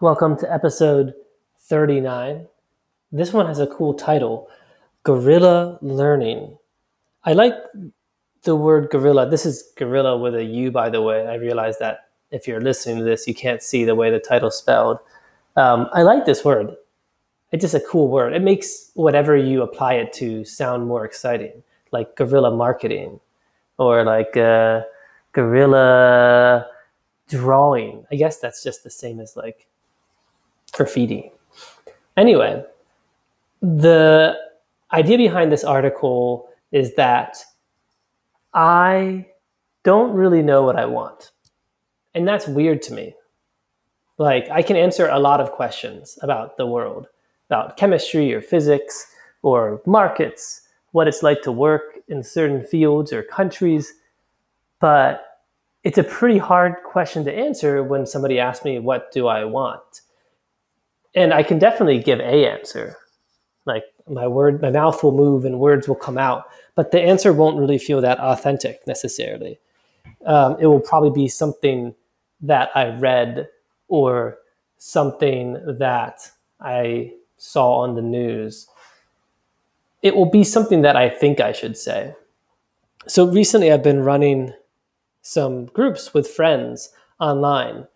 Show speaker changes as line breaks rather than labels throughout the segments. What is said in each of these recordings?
Welcome to episode 39. This one has a cool title Guerrilla Learning. I like the word guerrilla. This is gorilla with a U, by the way. I realize that if you're listening to this, you can't see the way the title's spelled. Um, I like this word. It's just a cool word. It makes whatever you apply it to sound more exciting, like guerrilla marketing or like uh, guerrilla drawing. I guess that's just the same as like graffiti. Anyway, the idea behind this article is that I don't really know what I want. And that's weird to me. Like, I can answer a lot of questions about the world, about chemistry or physics or markets, what it's like to work in certain fields or countries. But it's a pretty hard question to answer when somebody asks me, What do I want? And I can definitely give a answer. Like my word, my mouth will move and words will come out, but the answer won't really feel that authentic necessarily. Um, it will probably be something that I read or something that I saw on the news. It will be something that I think I should say. So recently, I've been running some groups with friends online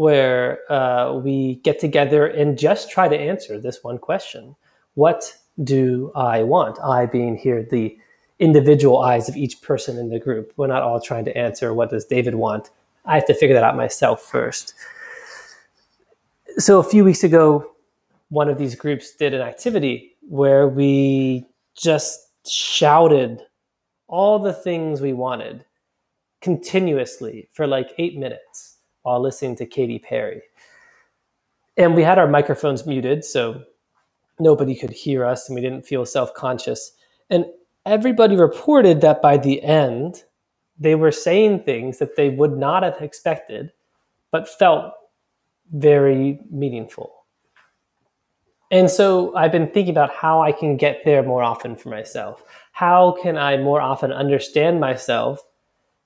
where uh, we get together and just try to answer this one question What do I want? I being here the individual eyes of each person in the group. We're not all trying to answer what does David want. I have to figure that out myself first. So a few weeks ago, one of these groups did an activity where we just shouted all the things we wanted continuously for like eight minutes while listening to Katy Perry. And we had our microphones muted, so nobody could hear us and we didn't feel self conscious. And everybody reported that by the end, they were saying things that they would not have expected, but felt very meaningful. And so I've been thinking about how I can get there more often for myself. How can I more often understand myself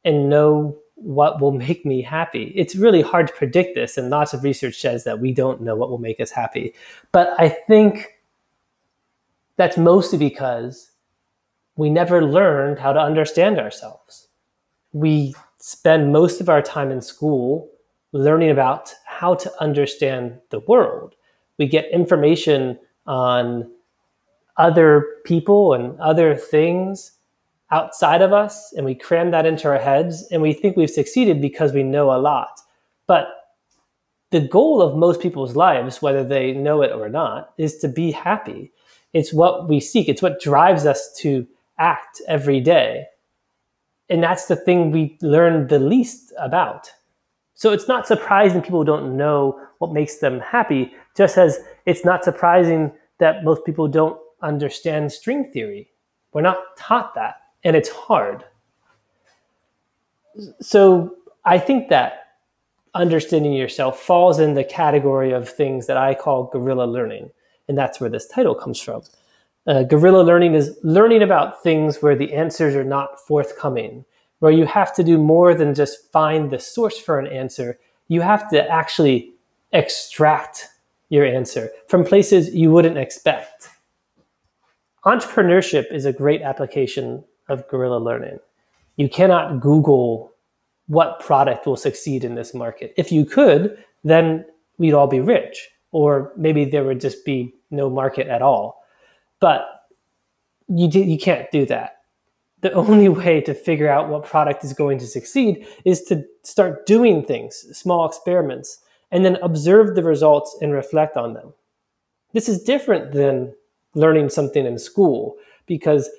and know what will make me happy? It's really hard to predict this, and lots of research says that we don't know what will make us happy. But I think that's mostly because we never learned how to understand ourselves. We spend most of our time in school learning about how to understand the world. We get information on other people and other things outside of us, and we cram that into our heads, and we think we've succeeded because we know a lot. But the goal of most people's lives, whether they know it or not, is to be happy. It's what we seek, it's what drives us to act every day. And that's the thing we learn the least about. So it's not surprising people don't know what makes them happy, just as it's not surprising that most people don't understand string theory. We're not taught that, and it's hard. So I think that understanding yourself falls in the category of things that I call guerrilla learning. And that's where this title comes from. Uh, guerrilla learning is learning about things where the answers are not forthcoming, where you have to do more than just find the source for an answer. You have to actually extract your answer from places you wouldn't expect. Entrepreneurship is a great application of guerrilla learning. You cannot Google what product will succeed in this market. If you could, then we'd all be rich, or maybe there would just be no market at all. But you do, you can't do that. The only way to figure out what product is going to succeed is to start doing things, small experiments, and then observe the results and reflect on them. This is different than learning something in school because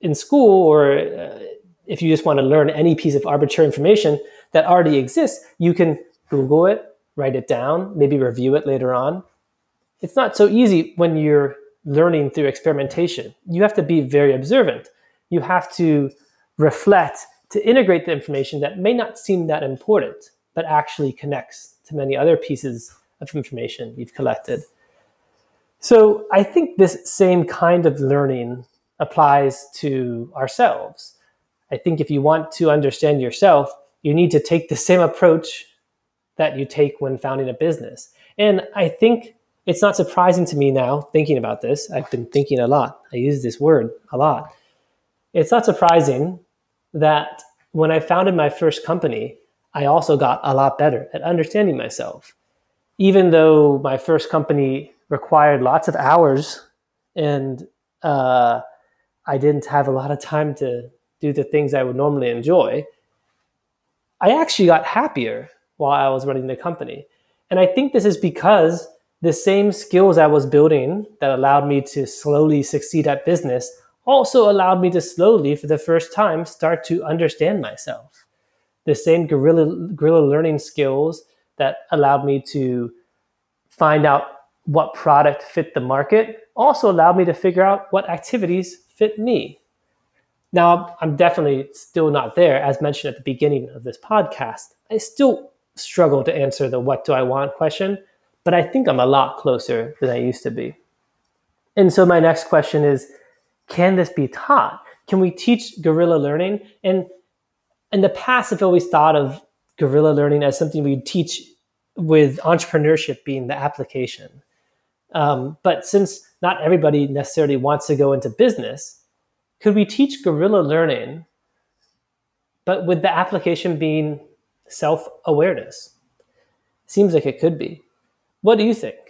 in school or uh, if you just want to learn any piece of arbitrary information that already exists, you can Google it, write it down, maybe review it later on. It's not so easy when you're learning through experimentation. You have to be very observant. You have to reflect to integrate the information that may not seem that important, but actually connects to many other pieces of information you've collected. So I think this same kind of learning applies to ourselves. I think if you want to understand yourself, you need to take the same approach that you take when founding a business. And I think it's not surprising to me now thinking about this. I've been thinking a lot. I use this word a lot. It's not surprising that when I founded my first company, I also got a lot better at understanding myself. Even though my first company required lots of hours and uh, I didn't have a lot of time to do the things I would normally enjoy, I actually got happier while I was running the company. And I think this is because the same skills I was building that allowed me to slowly succeed at business also allowed me to slowly, for the first time, start to understand myself. The same guerrilla, guerrilla learning skills that allowed me to find out what product fit the market also allowed me to figure out what activities fit me. Now, I'm definitely still not there, as mentioned at the beginning of this podcast. I still struggle to answer the what do I want question, but I think I'm a lot closer than I used to be. And so, my next question is can this be taught? Can we teach guerrilla learning? And in the past, I've always thought of guerrilla learning as something we teach with entrepreneurship being the application. Um, but since not everybody necessarily wants to go into business, could we teach guerrilla learning, but with the application being self awareness? Seems like it could be. What do you think?